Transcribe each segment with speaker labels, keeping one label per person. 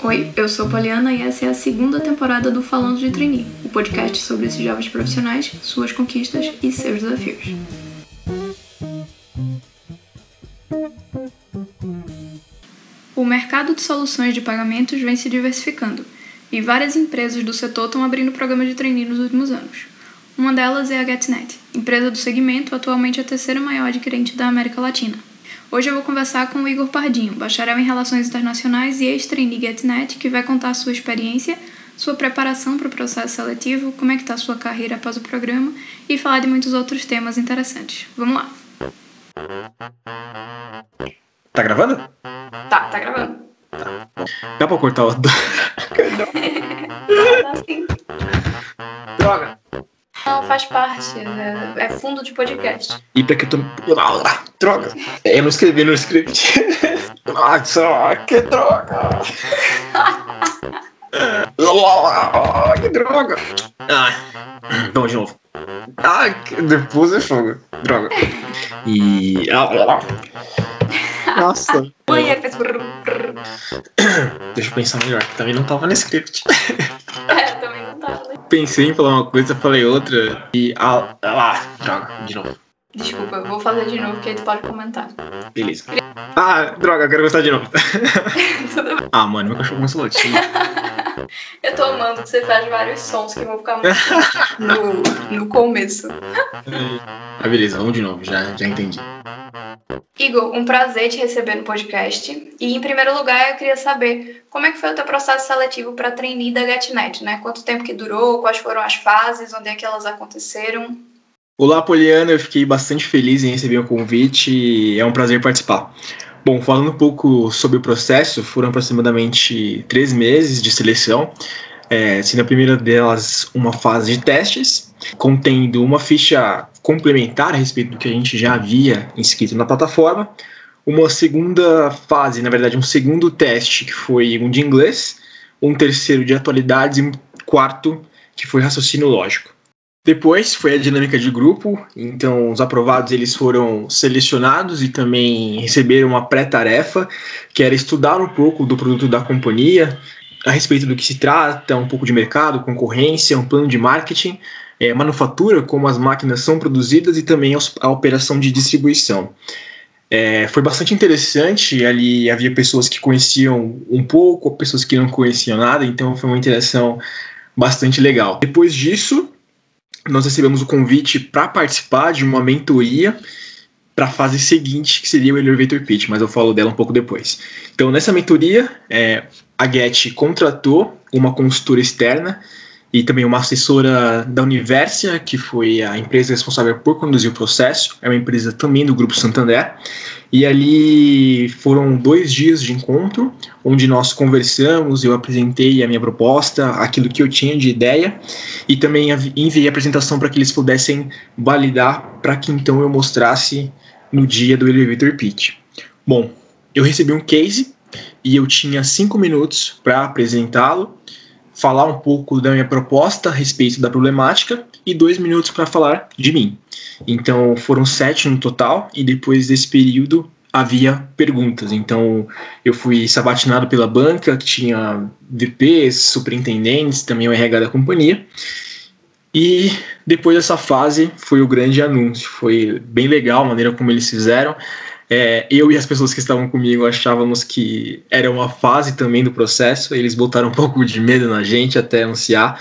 Speaker 1: Oi, eu sou Poliana e essa é a segunda temporada do Falando de Trainee, o podcast sobre esses jovens profissionais, suas conquistas e seus desafios. O mercado de soluções de pagamentos vem se diversificando e várias empresas do setor estão abrindo programas de trainee nos últimos anos. Uma delas é a GetNet, empresa do segmento, atualmente a terceira maior adquirente da América Latina. Hoje eu vou conversar com o Igor Pardinho, bacharel em Relações Internacionais e ex-trainee GetNet, que vai contar sua experiência, sua preparação para o processo seletivo, como é que está a sua carreira após o programa e falar de muitos outros temas interessantes. Vamos lá!
Speaker 2: Tá gravando?
Speaker 1: Tá, tá gravando.
Speaker 2: Tá. Dá pra cortar o...
Speaker 1: Tá sim.
Speaker 2: Droga!
Speaker 1: Não, faz parte. É, é fundo de podcast.
Speaker 2: E pra que eu tô. Ah, droga! Eu não escrevi no script. Ah, só que droga! Ah, que droga! Ah, vamos de novo. Ah, depois é fogo. Droga. E. Ah, Nossa.
Speaker 1: Oi, é fez
Speaker 2: Deixa eu pensar melhor. Também não tava no script.
Speaker 1: É, também não tava. né?
Speaker 2: Pensei em falar uma coisa, falei outra. E. Ah, ah, droga, de novo.
Speaker 1: Desculpa, eu vou fazer de novo que aí tu pode comentar.
Speaker 2: Beleza. Ah, droga, eu quero gostar de novo.
Speaker 1: Tudo bem.
Speaker 2: Ah, mano, meu cachorro começou a latir.
Speaker 1: Eu tô amando que você faz vários sons que vão ficar muito no, no começo.
Speaker 2: Ah, beleza, vamos de novo, já, já entendi.
Speaker 1: Igor, um prazer te receber no podcast. E em primeiro lugar, eu queria saber como é que foi o teu processo seletivo para trainee da GetNet, né? Quanto tempo que durou, quais foram as fases, onde é que elas aconteceram?
Speaker 2: Olá, Poliana, eu fiquei bastante feliz em receber o convite e é um prazer participar. Bom, falando um pouco sobre o processo, foram aproximadamente três meses de seleção, é, sendo a primeira delas uma fase de testes, contendo uma ficha complementar a respeito do que a gente já havia inscrito na plataforma, uma segunda fase, na verdade, um segundo teste que foi um de inglês, um terceiro de atualidades e um quarto que foi raciocínio lógico. Depois foi a dinâmica de grupo, então os aprovados eles foram selecionados e também receberam uma pré-tarefa, que era estudar um pouco do produto da companhia, a respeito do que se trata, um pouco de mercado, concorrência, um plano de marketing, é, manufatura, como as máquinas são produzidas e também a operação de distribuição. É, foi bastante interessante, ali havia pessoas que conheciam um pouco, pessoas que não conheciam nada, então foi uma interação bastante legal. Depois disso, nós recebemos o convite para participar de uma mentoria para a fase seguinte, que seria o Elevator Pitch, mas eu falo dela um pouco depois. Então, nessa mentoria, é, a Get contratou uma consultora externa e também uma assessora da Universia, que foi a empresa responsável por conduzir o processo, é uma empresa também do Grupo Santander. E ali foram dois dias de encontro, onde nós conversamos, eu apresentei a minha proposta, aquilo que eu tinha de ideia, e também enviei a apresentação para que eles pudessem validar, para que então eu mostrasse no dia do Elevator Pitch. Bom, eu recebi um case e eu tinha cinco minutos para apresentá-lo, falar um pouco da minha proposta a respeito da problemática e dois minutos para falar de mim. Então foram sete no total e depois desse período havia perguntas. Então eu fui sabatinado pela banca, que tinha VPs, superintendentes, também o RH da companhia. E depois dessa fase foi o grande anúncio. Foi bem legal a maneira como eles fizeram. É, eu e as pessoas que estavam comigo achávamos que era uma fase também do processo. Eles botaram um pouco de medo na gente até anunciar.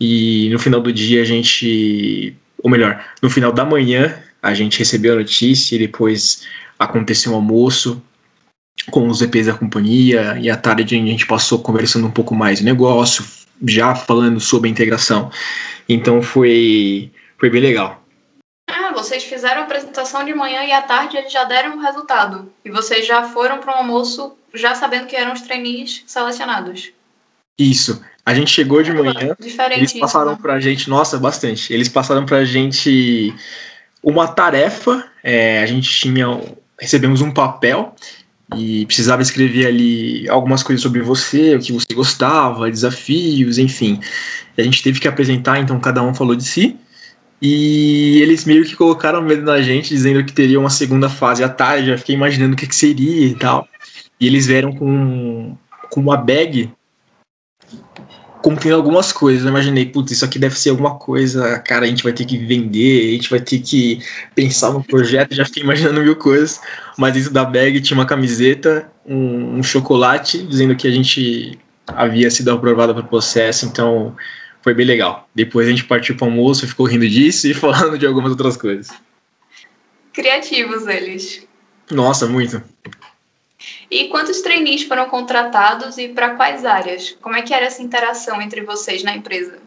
Speaker 2: E no final do dia a gente, ou melhor, no final da manhã a gente recebeu a notícia e depois aconteceu um almoço com os EPs da companhia e à tarde a gente passou conversando um pouco mais de negócio, já falando sobre a integração. Então foi, foi bem legal.
Speaker 1: Ah, vocês fizeram a apresentação de manhã e à tarde eles já deram o resultado. E vocês já foram para o almoço já sabendo que eram os trainees selecionados.
Speaker 2: Isso. A gente chegou de manhã,
Speaker 1: Diferente
Speaker 2: eles passaram
Speaker 1: né?
Speaker 2: pra gente, nossa, bastante. Eles passaram pra gente uma tarefa, é, a gente tinha, recebemos um papel e precisava escrever ali algumas coisas sobre você, o que você gostava, desafios, enfim. A gente teve que apresentar, então cada um falou de si. E eles meio que colocaram medo na gente, dizendo que teria uma segunda fase à tarde. Eu fiquei imaginando o que, que seria e tal. E eles vieram com com uma bag contendo algumas coisas. Eu imaginei, putz, isso aqui deve ser alguma coisa, cara, a gente vai ter que vender, a gente vai ter que pensar no projeto, já fiquei imaginando mil coisas. Mas isso da bag tinha uma camiseta, um, um chocolate, dizendo que a gente havia sido aprovado para o processo, então foi bem legal. Depois a gente partiu para o almoço, ficou rindo disso e falando de algumas outras coisas.
Speaker 1: Criativos eles.
Speaker 2: Nossa, muito.
Speaker 1: E quantos trainees foram contratados e para quais áreas? Como é que era essa interação entre vocês na empresa?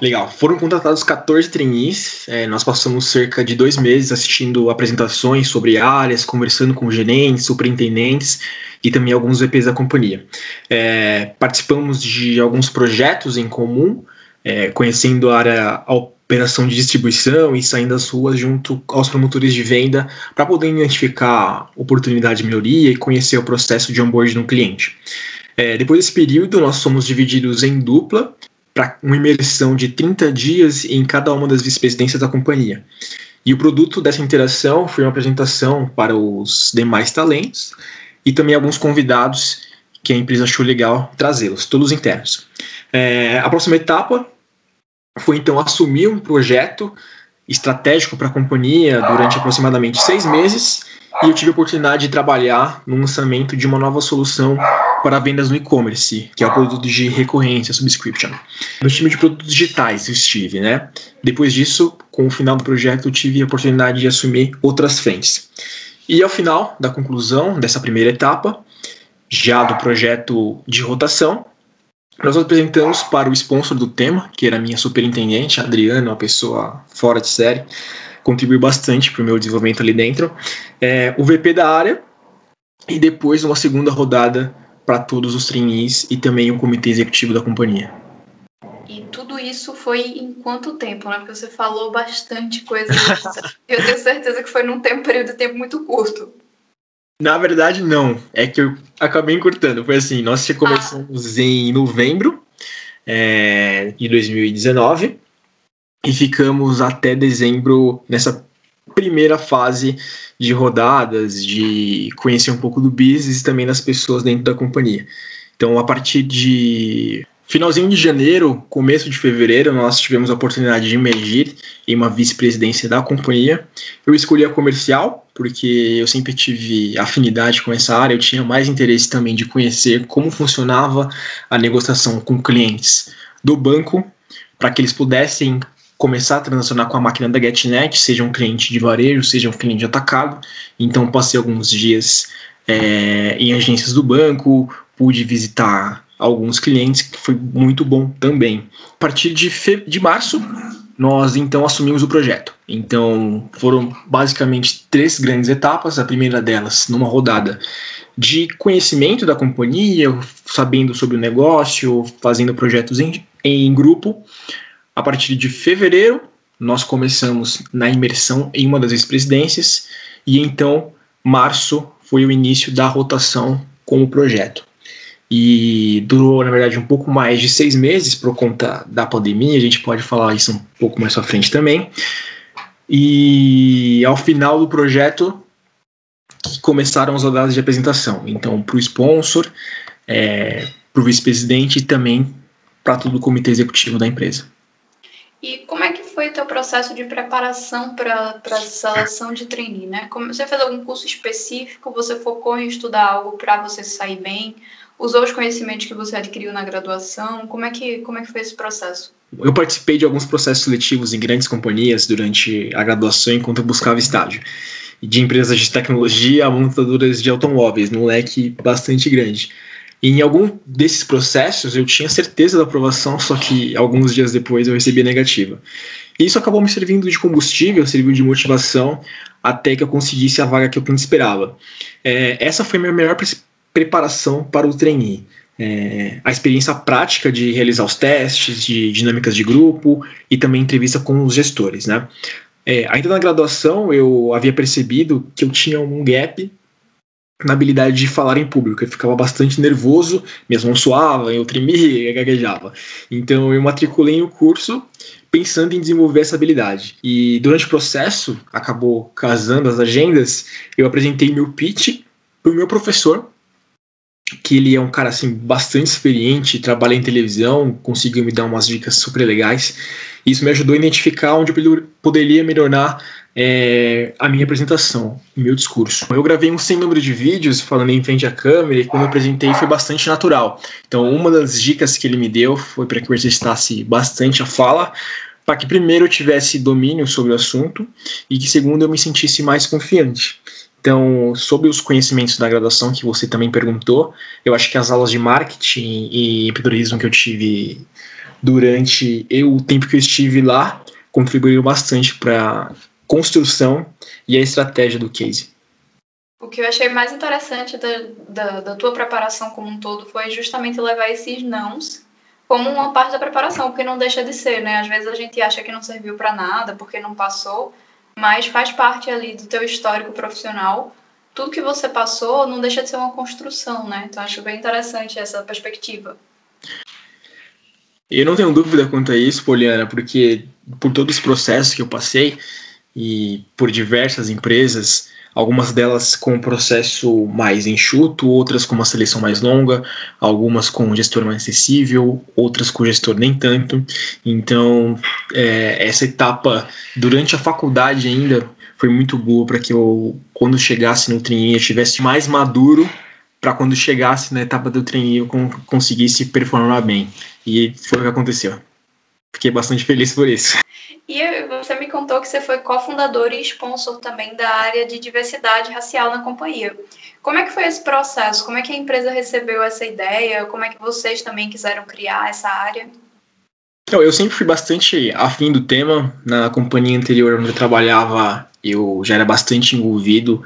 Speaker 2: Legal. Foram contratados 14 trainees. É, nós passamos cerca de dois meses assistindo apresentações sobre áreas, conversando com gerentes, superintendentes e também alguns VPs da companhia. É, participamos de alguns projetos em comum, é, conhecendo a área operação de distribuição e saindo das ruas junto aos promotores de venda para poder identificar oportunidade de melhoria e conhecer o processo de onboarding do cliente. É, depois desse período, nós somos divididos em dupla para uma imersão de 30 dias em cada uma das vice-presidências da companhia. E o produto dessa interação foi uma apresentação para os demais talentos e também alguns convidados que a empresa achou legal trazê-los, todos internos. É, a próxima etapa foi então assumir um projeto estratégico para a companhia durante aproximadamente seis meses e eu tive a oportunidade de trabalhar no lançamento de uma nova solução para vendas no e-commerce, que é o produto de recorrência, subscription. No time de produtos digitais eu estive, né? Depois disso, com o final do projeto, eu tive a oportunidade de assumir outras frentes. E ao final da conclusão dessa primeira etapa, já do projeto de rotação, nós apresentamos para o sponsor do tema, que era a minha superintendente, a Adriana, uma pessoa fora de série, contribuiu bastante para o meu desenvolvimento ali dentro, é, o VP da área, e depois uma segunda rodada para todos os trainees e também o comitê executivo da companhia.
Speaker 1: E tudo isso foi em quanto tempo, né? Porque você falou bastante coisa. eu tenho certeza que foi num tempo, período de tempo muito curto.
Speaker 2: Na verdade, não. É que eu acabei encurtando. Foi assim, nós começamos ah. em novembro é, de 2019 e ficamos até dezembro nessa primeira fase de rodadas, de conhecer um pouco do business e também das pessoas dentro da companhia. Então, a partir de Finalzinho de janeiro, começo de fevereiro, nós tivemos a oportunidade de emergir em uma vice-presidência da companhia. Eu escolhi a comercial, porque eu sempre tive afinidade com essa área, eu tinha mais interesse também de conhecer como funcionava a negociação com clientes do banco, para que eles pudessem começar a transacionar com a máquina da GetNet, seja um cliente de varejo, seja um cliente atacado. Então, passei alguns dias é, em agências do banco, pude visitar alguns clientes, que foi muito bom também. A partir de, fe... de março, nós então assumimos o projeto. Então foram basicamente três grandes etapas. A primeira delas, numa rodada de conhecimento da companhia, sabendo sobre o negócio, fazendo projetos em, em grupo. A partir de fevereiro, nós começamos na imersão em uma das vice-presidências, e então março foi o início da rotação com o projeto e durou, na verdade, um pouco mais de seis meses por conta da pandemia. A gente pode falar isso um pouco mais à frente também. E ao final do projeto, começaram as rodadas de apresentação. Então, para o sponsor, é, para o vice-presidente e também para todo o comitê executivo da empresa.
Speaker 1: E como é que foi o teu processo de preparação para a seleção de trainee, né? Como, você fez algum curso específico? Você focou em estudar algo para você sair bem? Usou os conhecimentos que você adquiriu na graduação? Como é que, como é que foi esse processo?
Speaker 2: Eu participei de alguns processos seletivos em grandes companhias durante a graduação enquanto eu buscava estágio. De empresas de tecnologia a montadoras de automóveis, num leque bastante grande. E em algum desses processos eu tinha certeza da aprovação, só que alguns dias depois eu recebi negativa. E isso acabou me servindo de combustível, serviu de motivação até que eu conseguisse a vaga que eu esperava. É, essa foi minha melhor preparação para o trainee. É, a experiência prática de realizar os testes, de dinâmicas de grupo e também entrevista com os gestores. Né? É, ainda na graduação, eu havia percebido que eu tinha um gap na habilidade de falar em público. Eu ficava bastante nervoso, minhas mãos suavam, eu tremia e gaguejava. Então eu matriculei um curso pensando em desenvolver essa habilidade. E durante o processo, acabou casando as agendas, eu apresentei meu pitch para o meu professor que ele é um cara assim bastante experiente, trabalha em televisão, conseguiu me dar umas dicas super legais. Isso me ajudou a identificar onde eu poderia melhorar é, a minha apresentação, o meu discurso. Eu gravei um sem número de vídeos falando em frente à câmera e quando eu apresentei foi bastante natural. Então, uma das dicas que ele me deu foi para que eu exercitasse bastante a fala, para que primeiro eu tivesse domínio sobre o assunto e que segundo eu me sentisse mais confiante. Então, sobre os conhecimentos da graduação que você também perguntou, eu acho que as aulas de marketing e empreendedorismo que eu tive durante eu, o tempo que eu estive lá contribuíram bastante para construção e a estratégia do case.
Speaker 1: O que eu achei mais interessante da, da, da, tua preparação como um todo foi justamente levar esses nãos como uma parte da preparação, porque não deixa de ser, né? Às vezes a gente acha que não serviu para nada, porque não passou, mas faz parte ali do teu histórico profissional. Tudo que você passou não deixa de ser uma construção, né? Então acho bem interessante essa perspectiva.
Speaker 2: Eu não tenho dúvida quanto a isso, Poliana, porque por todos os processos que eu passei, e por diversas empresas, algumas delas com um processo mais enxuto, outras com uma seleção mais longa, algumas com um gestor mais acessível, outras com gestor nem tanto. Então, é, essa etapa durante a faculdade ainda foi muito boa para que eu, quando chegasse no eu estivesse mais maduro para quando chegasse na etapa do trainee eu conseguisse performar bem. E foi o que aconteceu. Fiquei bastante feliz por isso.
Speaker 1: E você me contou que você foi cofundador e sponsor também da área de diversidade racial na companhia. Como é que foi esse processo? Como é que a empresa recebeu essa ideia? Como é que vocês também quiseram criar essa área?
Speaker 2: Então, eu sempre fui bastante afim do tema. Na companhia anterior onde eu trabalhava, eu já era bastante envolvido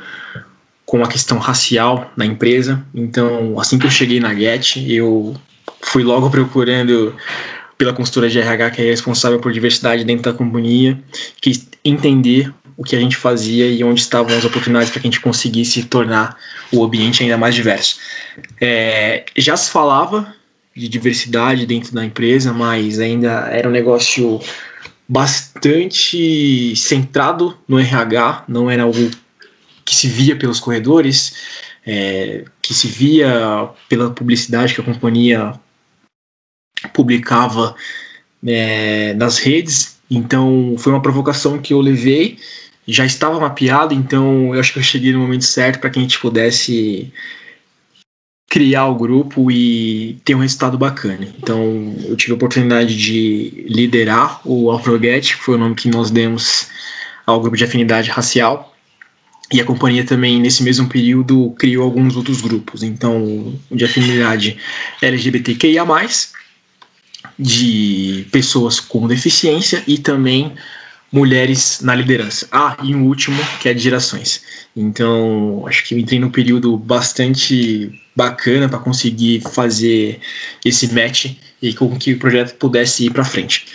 Speaker 2: com a questão racial na empresa. Então, assim que eu cheguei na Get, eu fui logo procurando pela consultora de RH, que é responsável por diversidade dentro da companhia, que entender o que a gente fazia e onde estavam as oportunidades para que a gente conseguisse tornar o ambiente ainda mais diverso. É, já se falava de diversidade dentro da empresa, mas ainda era um negócio bastante centrado no RH, não era algo que se via pelos corredores, é, que se via pela publicidade que a companhia publicava é, nas redes. Então foi uma provocação que eu levei, já estava mapeado, então eu acho que eu cheguei no momento certo para que a gente pudesse criar o grupo e ter um resultado bacana. Então eu tive a oportunidade de liderar o Alfroget, que foi o nome que nós demos ao grupo de afinidade racial. E a companhia também, nesse mesmo período, criou alguns outros grupos. Então, de afinidade LGBTQIA, de pessoas com deficiência e também mulheres na liderança. Ah, e um último, que é de gerações. Então, acho que eu entrei num período bastante bacana para conseguir fazer esse match e com que o projeto pudesse ir para frente.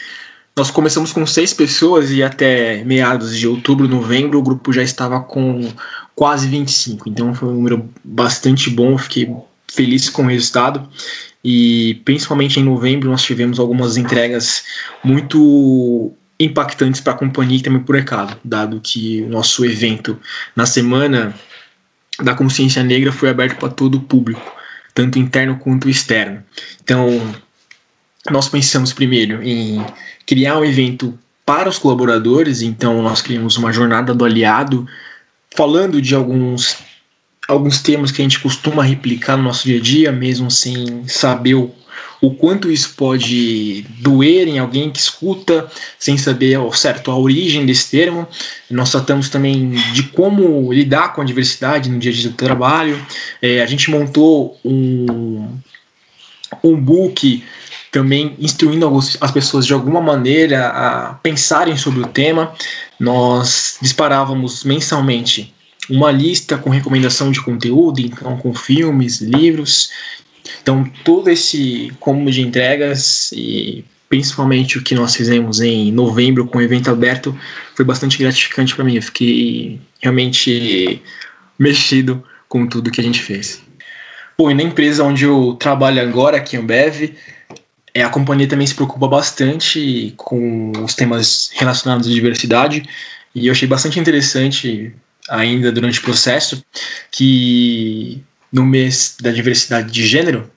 Speaker 2: Nós começamos com seis pessoas e até meados de outubro, novembro, o grupo já estava com quase 25. Então foi um número bastante bom, fiquei feliz com o resultado e principalmente em novembro nós tivemos algumas entregas muito impactantes para a companhia e também para o mercado, dado que o nosso evento na semana da consciência negra foi aberto para todo o público, tanto interno quanto externo. Então, nós pensamos primeiro em criar um evento para os colaboradores, então nós criamos uma jornada do aliado, falando de alguns alguns termos que a gente costuma replicar no nosso dia a dia, mesmo sem saber o, o quanto isso pode doer em alguém que escuta, sem saber ao certo a origem desse termo. Nós tratamos também de como lidar com a diversidade no dia a dia do trabalho. É, a gente montou um, um book também instruindo as pessoas de alguma maneira a pensarem sobre o tema. Nós disparávamos mensalmente uma lista com recomendação de conteúdo, então com filmes, livros. Então, todo esse combo de entregas e principalmente o que nós fizemos em novembro com o evento aberto foi bastante gratificante para mim. Eu fiquei realmente mexido com tudo que a gente fez. Bom, e na empresa onde eu trabalho agora, aqui em Ambev, é, a companhia também se preocupa bastante com os temas relacionados à diversidade e eu achei bastante interessante ainda durante o processo, que no mês da diversidade de gênero,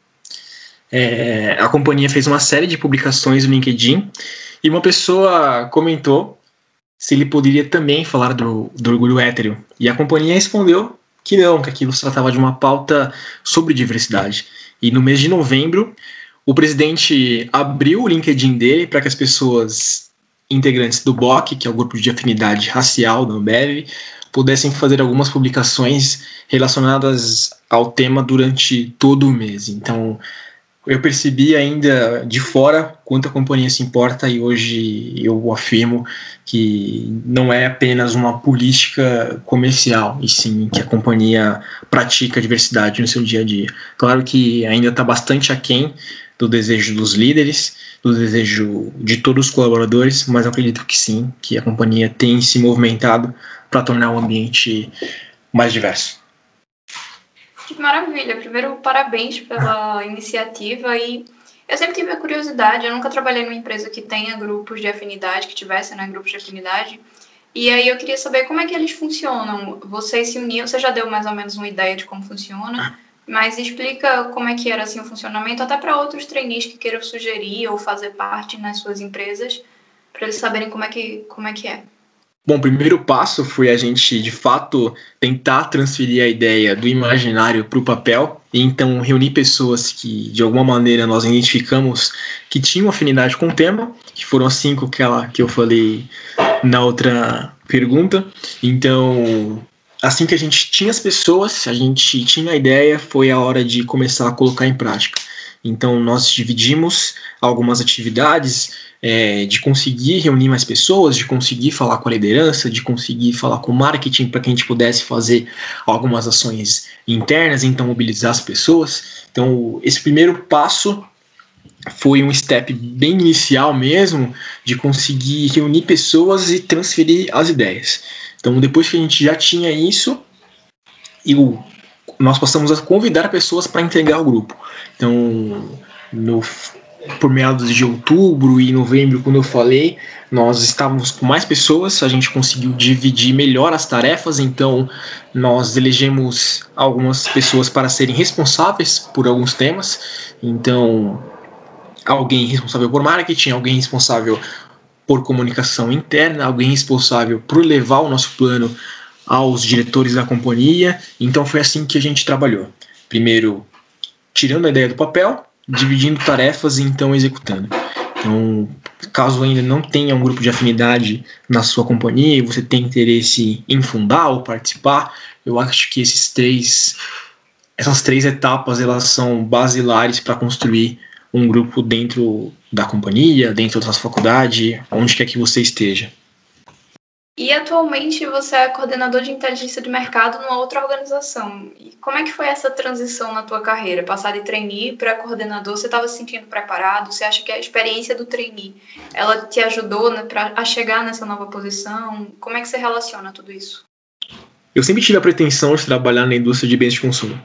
Speaker 2: é, a companhia fez uma série de publicações no LinkedIn e uma pessoa comentou se ele poderia também falar do, do orgulho hétero. E a companhia respondeu que não, que aquilo se tratava de uma pauta sobre diversidade. E no mês de novembro, o presidente abriu o LinkedIn dele para que as pessoas integrantes do BOC, que é o grupo de afinidade racial da Ambev, pudessem fazer algumas publicações relacionadas ao tema durante todo o mês. Então, eu percebi ainda de fora quanto a companhia se importa e hoje eu afirmo que não é apenas uma política comercial, e sim que a companhia pratica diversidade no seu dia a dia. Claro que ainda está bastante aquém do desejo dos líderes, do desejo de todos os colaboradores, mas eu acredito que sim, que a companhia tem se movimentado para tornar o ambiente mais diverso.
Speaker 1: Que maravilha! Primeiro, parabéns pela iniciativa e eu sempre tive a curiosidade, eu nunca trabalhei numa empresa que tenha grupos de afinidade, que tivesse né, grupos de afinidade, e aí eu queria saber como é que eles funcionam. Vocês se uniam, você já deu mais ou menos uma ideia de como funciona, mas explica como é que era assim o funcionamento, até para outros trainees que queiram sugerir ou fazer parte nas suas empresas, para eles saberem como é que, como é que é.
Speaker 2: Bom, o primeiro passo foi a gente, de fato, tentar transferir a ideia do imaginário para o papel e então reunir pessoas que, de alguma maneira, nós identificamos que tinham afinidade com o tema, que foram as cinco que, ela, que eu falei na outra pergunta. Então, assim que a gente tinha as pessoas, a gente tinha a ideia, foi a hora de começar a colocar em prática. Então, nós dividimos algumas atividades é, de conseguir reunir mais pessoas, de conseguir falar com a liderança, de conseguir falar com o marketing para que a gente pudesse fazer algumas ações internas, então mobilizar as pessoas. Então, esse primeiro passo foi um step bem inicial mesmo de conseguir reunir pessoas e transferir as ideias. Então, depois que a gente já tinha isso, eu, nós passamos a convidar pessoas para integrar o grupo. Então, no, por meados de outubro e novembro, quando eu falei, nós estávamos com mais pessoas, a gente conseguiu dividir melhor as tarefas, então nós elegemos algumas pessoas para serem responsáveis por alguns temas. Então, alguém responsável por marketing, alguém responsável por comunicação interna, alguém responsável por levar o nosso plano aos diretores da companhia. Então foi assim que a gente trabalhou. Primeiro, tirando a ideia do papel, dividindo tarefas e então executando. Então, caso ainda não tenha um grupo de afinidade na sua companhia e você tem interesse em fundar ou participar, eu acho que esses três, essas três etapas elas são basilares para construir um grupo dentro da companhia, dentro da sua faculdade, onde quer que você esteja.
Speaker 1: E atualmente você é coordenador de inteligência de mercado numa outra organização. E como é que foi essa transição na tua carreira? Passar de trainee para coordenador, você estava se sentindo preparado? Você acha que a experiência do trainee, ela te ajudou né, pra, a chegar nessa nova posição? Como é que você relaciona tudo isso?
Speaker 2: Eu sempre tive a pretensão de trabalhar na indústria de bens de consumo.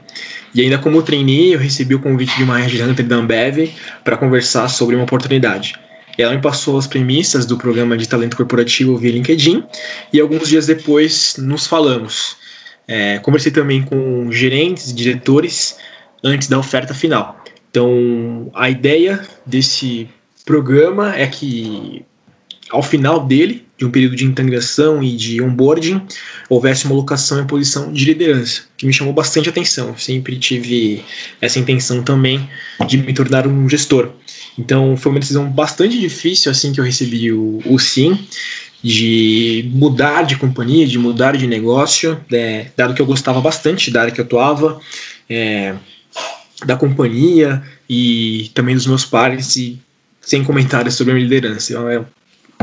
Speaker 2: E ainda como trainee, eu recebi o convite de uma headhunter da Ambev para conversar sobre uma oportunidade. Ela me passou as premissas do programa de talento corporativo via LinkedIn e alguns dias depois nos falamos. É, conversei também com gerentes, diretores antes da oferta final. Então, a ideia desse programa é que ao final dele, de um período de integração e de onboarding, houvesse uma locação em posição de liderança, que me chamou bastante atenção. Eu sempre tive essa intenção também de me tornar um gestor. Então foi uma decisão bastante difícil assim que eu recebi o, o sim de mudar de companhia, de mudar de negócio, é, dado que eu gostava bastante da área que eu atuava, é, da companhia e também dos meus pares e sem comentários sobre a minha liderança. Então, é,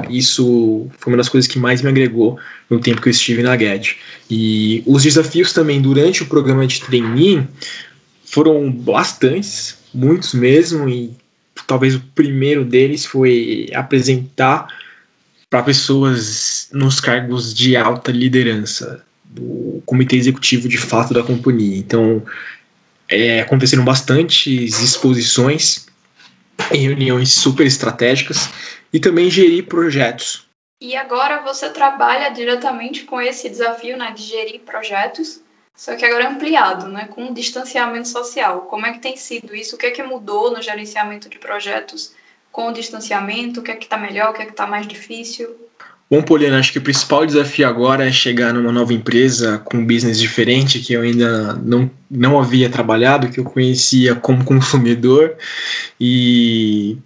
Speaker 2: isso foi uma das coisas que mais me agregou no tempo que eu estive na GED. E os desafios também durante o programa de trainee foram bastantes, muitos mesmo, e talvez o primeiro deles foi apresentar para pessoas nos cargos de alta liderança do comitê executivo de fato da companhia. Então, é, aconteceram bastantes exposições em reuniões super estratégicas e também gerir projetos.
Speaker 1: E agora você trabalha diretamente com esse desafio né, de gerir projetos. Só que agora é ampliado, né, com o distanciamento social. Como é que tem sido isso? O que é que mudou no gerenciamento de projetos com o distanciamento? O que é que está melhor? O que é que está mais difícil?
Speaker 2: Bom, Poliana, acho que o principal desafio agora é chegar numa nova empresa com um business diferente que eu ainda não, não havia trabalhado, que eu conhecia como consumidor e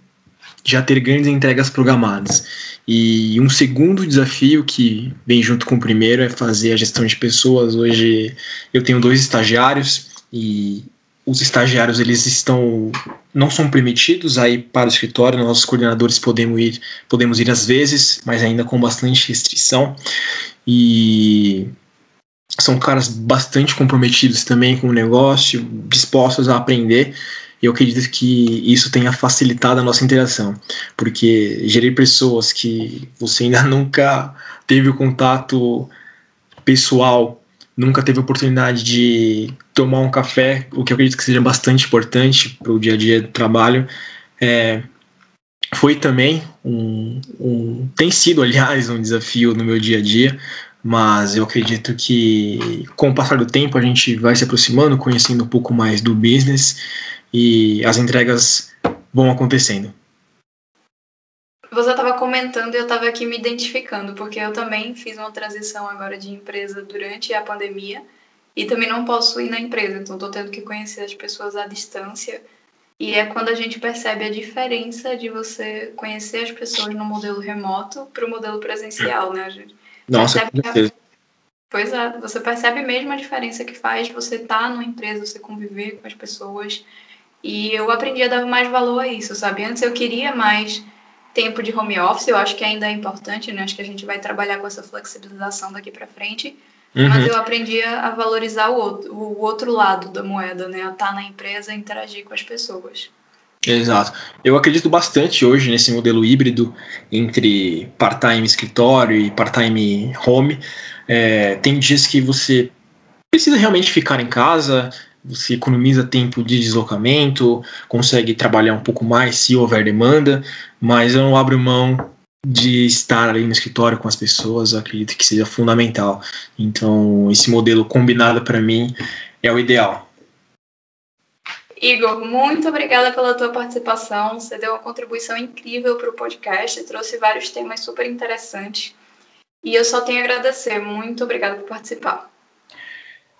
Speaker 2: já ter grandes entregas programadas. E um segundo desafio que vem junto com o primeiro é fazer a gestão de pessoas. Hoje eu tenho dois estagiários e os estagiários eles estão não são permitidos aí para o escritório, nós coordenadores podemos ir, podemos ir às vezes, mas ainda com bastante restrição. E são caras bastante comprometidos também com o negócio, dispostos a aprender. E eu acredito que isso tenha facilitado a nossa interação, porque gerir pessoas que você ainda nunca teve o contato pessoal nunca teve oportunidade de tomar um café, o que eu acredito que seja bastante importante para o dia a dia do trabalho. É, foi também um, um, tem sido aliás um desafio no meu dia a dia mas eu acredito que com o passar do tempo a gente vai se aproximando conhecendo um pouco mais do business e as entregas vão acontecendo
Speaker 1: você estava comentando e eu estava aqui me identificando, porque eu também fiz uma transição agora de empresa durante a pandemia e também não posso ir na empresa, então estou tendo que conhecer as pessoas à distância. E é quando a gente percebe a diferença de você conhecer as pessoas no modelo remoto para o modelo presencial, né? Gente
Speaker 2: Nossa, com certeza.
Speaker 1: Pois é, você percebe mesmo a diferença que faz você estar tá numa empresa, você conviver com as pessoas. E eu aprendi a dar mais valor a isso, sabe? Antes eu queria mais tempo de home office, eu acho que ainda é importante, né? Acho que a gente vai trabalhar com essa flexibilização daqui para frente. Uhum. Mas eu aprendi a valorizar o outro, o outro lado da moeda, né? A estar na empresa e interagir com as pessoas.
Speaker 2: Exato. Eu acredito bastante hoje nesse modelo híbrido entre part-time escritório e part-time home. É, tem dias que você precisa realmente ficar em casa, você economiza tempo de deslocamento, consegue trabalhar um pouco mais se houver demanda, mas eu não abro mão de estar ali no escritório com as pessoas, acredito que seja fundamental. Então, esse modelo combinado para mim é o ideal.
Speaker 1: Igor, muito obrigada pela tua participação. Você deu uma contribuição incrível para o podcast, trouxe vários temas super interessantes. E eu só tenho a agradecer. Muito obrigada por participar.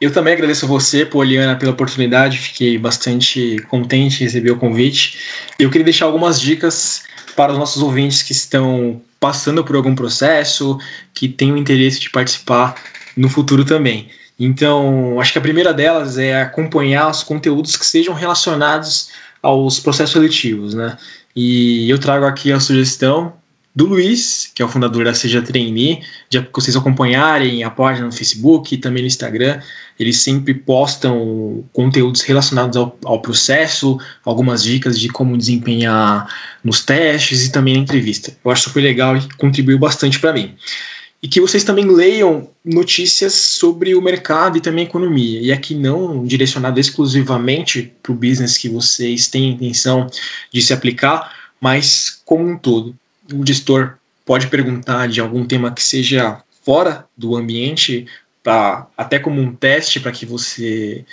Speaker 2: Eu também agradeço a você, Poliana, pela oportunidade. Fiquei bastante contente de receber o convite. Eu queria deixar algumas dicas para os nossos ouvintes que estão passando por algum processo, que têm o interesse de participar no futuro também. Então, acho que a primeira delas é acompanhar os conteúdos que sejam relacionados aos processos seletivos, né? E eu trago aqui a sugestão do Luiz, que é o fundador da Seja Trainee, de vocês acompanharem a página no Facebook e também no Instagram. Eles sempre postam conteúdos relacionados ao, ao processo, algumas dicas de como desempenhar nos testes e também na entrevista. Eu acho super legal e contribuiu bastante para mim. E que vocês também leiam notícias sobre o mercado e também a economia. E aqui não direcionado exclusivamente para o business que vocês têm a intenção de se aplicar, mas como um todo o gestor pode perguntar de algum tema que seja fora do ambiente, pra, até como um teste para que você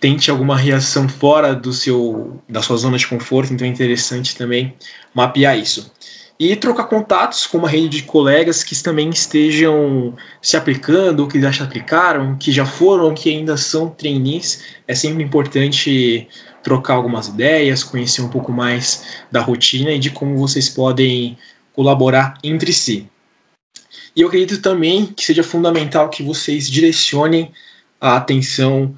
Speaker 2: tente alguma reação fora do seu da sua zona de conforto, então é interessante também mapear isso. E trocar contatos com uma rede de colegas que também estejam se aplicando, que já se aplicaram, que já foram, que ainda são trainees. É sempre importante trocar algumas ideias, conhecer um pouco mais da rotina e de como vocês podem colaborar entre si. E eu acredito também que seja fundamental que vocês direcionem a atenção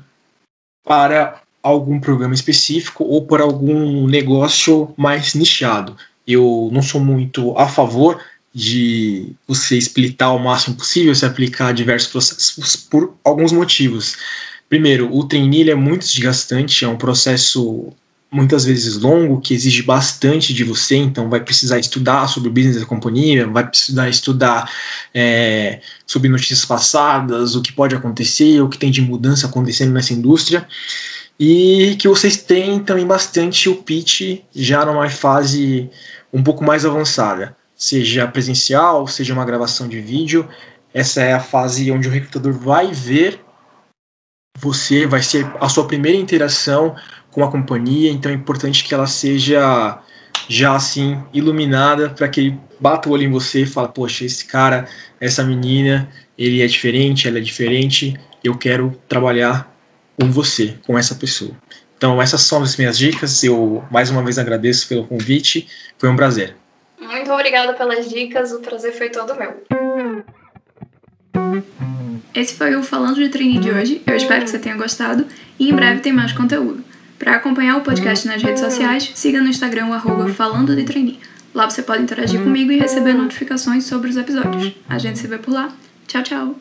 Speaker 2: para algum programa específico ou para algum negócio mais nichado. Eu não sou muito a favor de você splitar o máximo possível, se aplicar a diversos processos por alguns motivos. Primeiro, o trainee é muito desgastante, é um processo muitas vezes longo, que exige bastante de você, então vai precisar estudar sobre o business da companhia, vai precisar estudar é, sobre notícias passadas, o que pode acontecer, o que tem de mudança acontecendo nessa indústria, e que vocês têm também bastante o pitch já numa fase um pouco mais avançada, seja presencial, seja uma gravação de vídeo, essa é a fase onde o recrutador vai ver você vai ser a sua primeira interação com a companhia, então é importante que ela seja já assim iluminada para que ele bata o olho em você e fala, poxa, esse cara, essa menina, ele é diferente, ela é diferente, eu quero trabalhar com você, com essa pessoa. Então essas são as minhas dicas, eu mais uma vez agradeço pelo convite, foi um prazer.
Speaker 1: Muito obrigada pelas dicas, o prazer foi todo meu. Esse foi o Falando de Trainee de hoje, eu espero que você tenha gostado e em breve tem mais conteúdo. Para acompanhar o podcast nas redes sociais, siga no Instagram o arroba Falando de Trainee. Lá você pode interagir comigo e receber notificações sobre os episódios. A gente se vê por lá. Tchau, tchau!